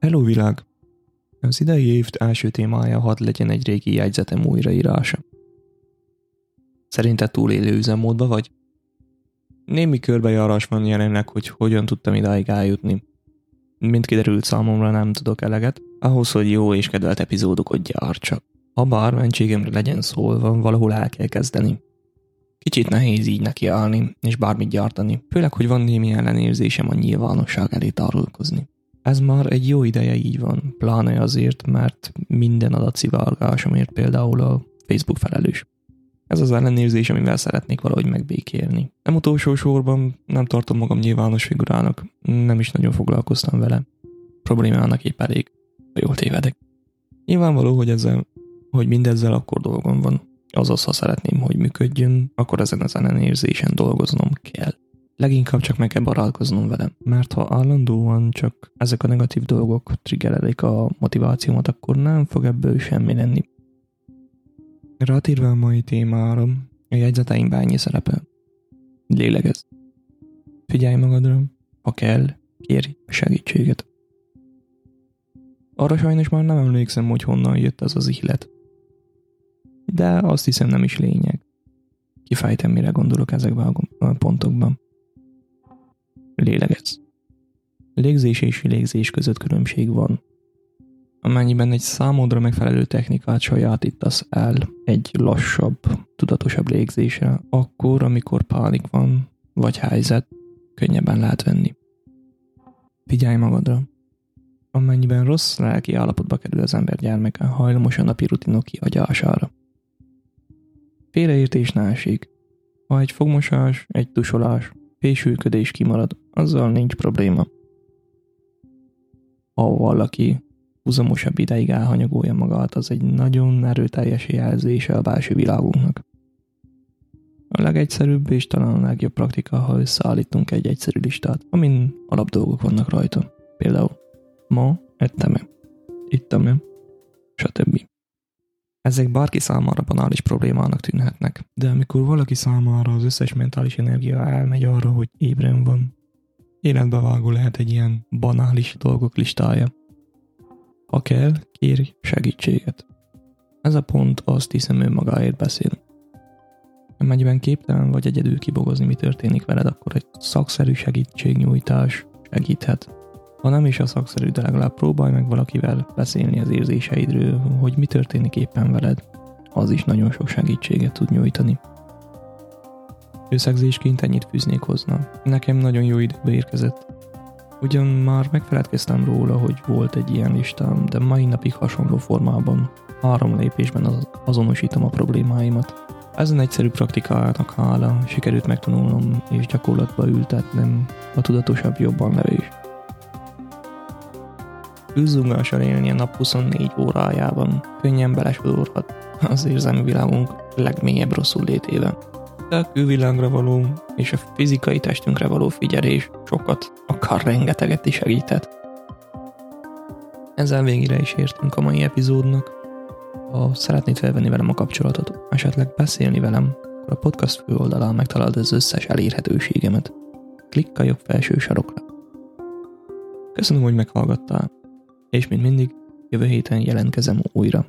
Hello világ! Az idei év első témája hadd legyen egy régi jegyzetem újraírása. Szerinted túlélő üzemmódba vagy? Némi körbejárás van jelenleg, hogy hogyan tudtam idáig eljutni. Mint kiderült számomra nem tudok eleget, ahhoz, hogy jó és kedvelt epizódokat gyártsak. Ha bár mentségemre legyen szólva, valahol el kell kezdeni. Kicsit nehéz így nekiállni, és bármit gyártani, főleg, hogy van némi ellenérzésem a nyilvánosság elé tárulkozni. Ez már egy jó ideje így van, pláne azért, mert minden adatszivárgásomért például a Facebook felelős. Ez az ellenérzés, amivel szeretnék valahogy megbékélni. Nem utolsó sorban nem tartom magam nyilvános figurának, nem is nagyon foglalkoztam vele. Problémának épp elég, ha jól tévedek. Nyilvánvaló, hogy, ezzel, hogy mindezzel akkor dolgom van. Azaz, ha szeretném, hogy működjön, akkor ezen az ellenérzésen dolgoznom kell. Leginkább csak meg kell barátkoznom vele, mert ha állandóan csak ezek a negatív dolgok triggerelik a motivációmat, akkor nem fog ebből semmi lenni. Rátérve a mai témára, a jegyzeteimben ennyi szerepel. Lélegez. Figyelj magadra, ha kell, kérj a segítséget. Arra sajnos már nem emlékszem, hogy honnan jött ez az ihlet. De azt hiszem nem is lényeg. Kifejtem, mire gondolok ezekben a pontokban. Lélegez. Légzés és légzés között különbség van. Amennyiben egy számodra megfelelő technikát sajátítasz el egy lassabb, tudatosabb légzésre, akkor, amikor pánik van, vagy helyzet, könnyebben lehet venni. Figyelj magadra! Amennyiben rossz lelki állapotba kerül az ember gyermeke, hajlamos a napi rutinok kihagyására. Félreértés ne esik. Ha egy fogmosás, egy tusolás, fésülködés kimarad, azzal nincs probléma. Ha valaki húzamosabb ideig elhanyagolja magát, az egy nagyon erőteljes jelzése a belső világunknak. A legegyszerűbb és talán a legjobb praktika, ha összeállítunk egy egyszerű listát, amin alapdolgok vannak rajta. Például ma ettem-e, ittam-e. Ezek bárki számára banális problémának tűnhetnek, de amikor valaki számára az összes mentális energia elmegy arra, hogy ébren van, életbevágó lehet egy ilyen banális dolgok listája. Ha kell, kérj segítséget. Ez a pont azt hiszem önmagáért beszél. Amennyiben képtelen vagy egyedül kibogozni, mi történik veled, akkor egy szakszerű segítségnyújtás segíthet. Ha nem is a szakszerű, de legalább próbálj meg valakivel beszélni az érzéseidről, hogy mi történik éppen veled. Az is nagyon sok segítséget tud nyújtani. Összegzésként ennyit fűznék hozna. Nekem nagyon jó időbe érkezett. Ugyan már megfeledkeztem róla, hogy volt egy ilyen listám, de mai napig hasonló formában, három lépésben az azonosítom a problémáimat. Ezen egyszerű praktikának hála sikerült megtanulnom és gyakorlatba ültetnem a tudatosabb jobban levés. Üzzungással élni a nap 24 órájában könnyen belesodorhat az érzelmi világunk legmélyebb rosszul létében. De a külvilágra való és a fizikai testünkre való figyelés sokat, akár rengeteget is segített. Ezzel végére is értünk a mai epizódnak. Ha szeretnéd felvenni velem a kapcsolatot, esetleg beszélni velem, akkor a podcast fő oldalán megtalálod az összes elérhetőségemet. Klikk a jobb felső sarokra. Köszönöm, hogy meghallgattál és mint mindig, jövő héten jelentkezem újra.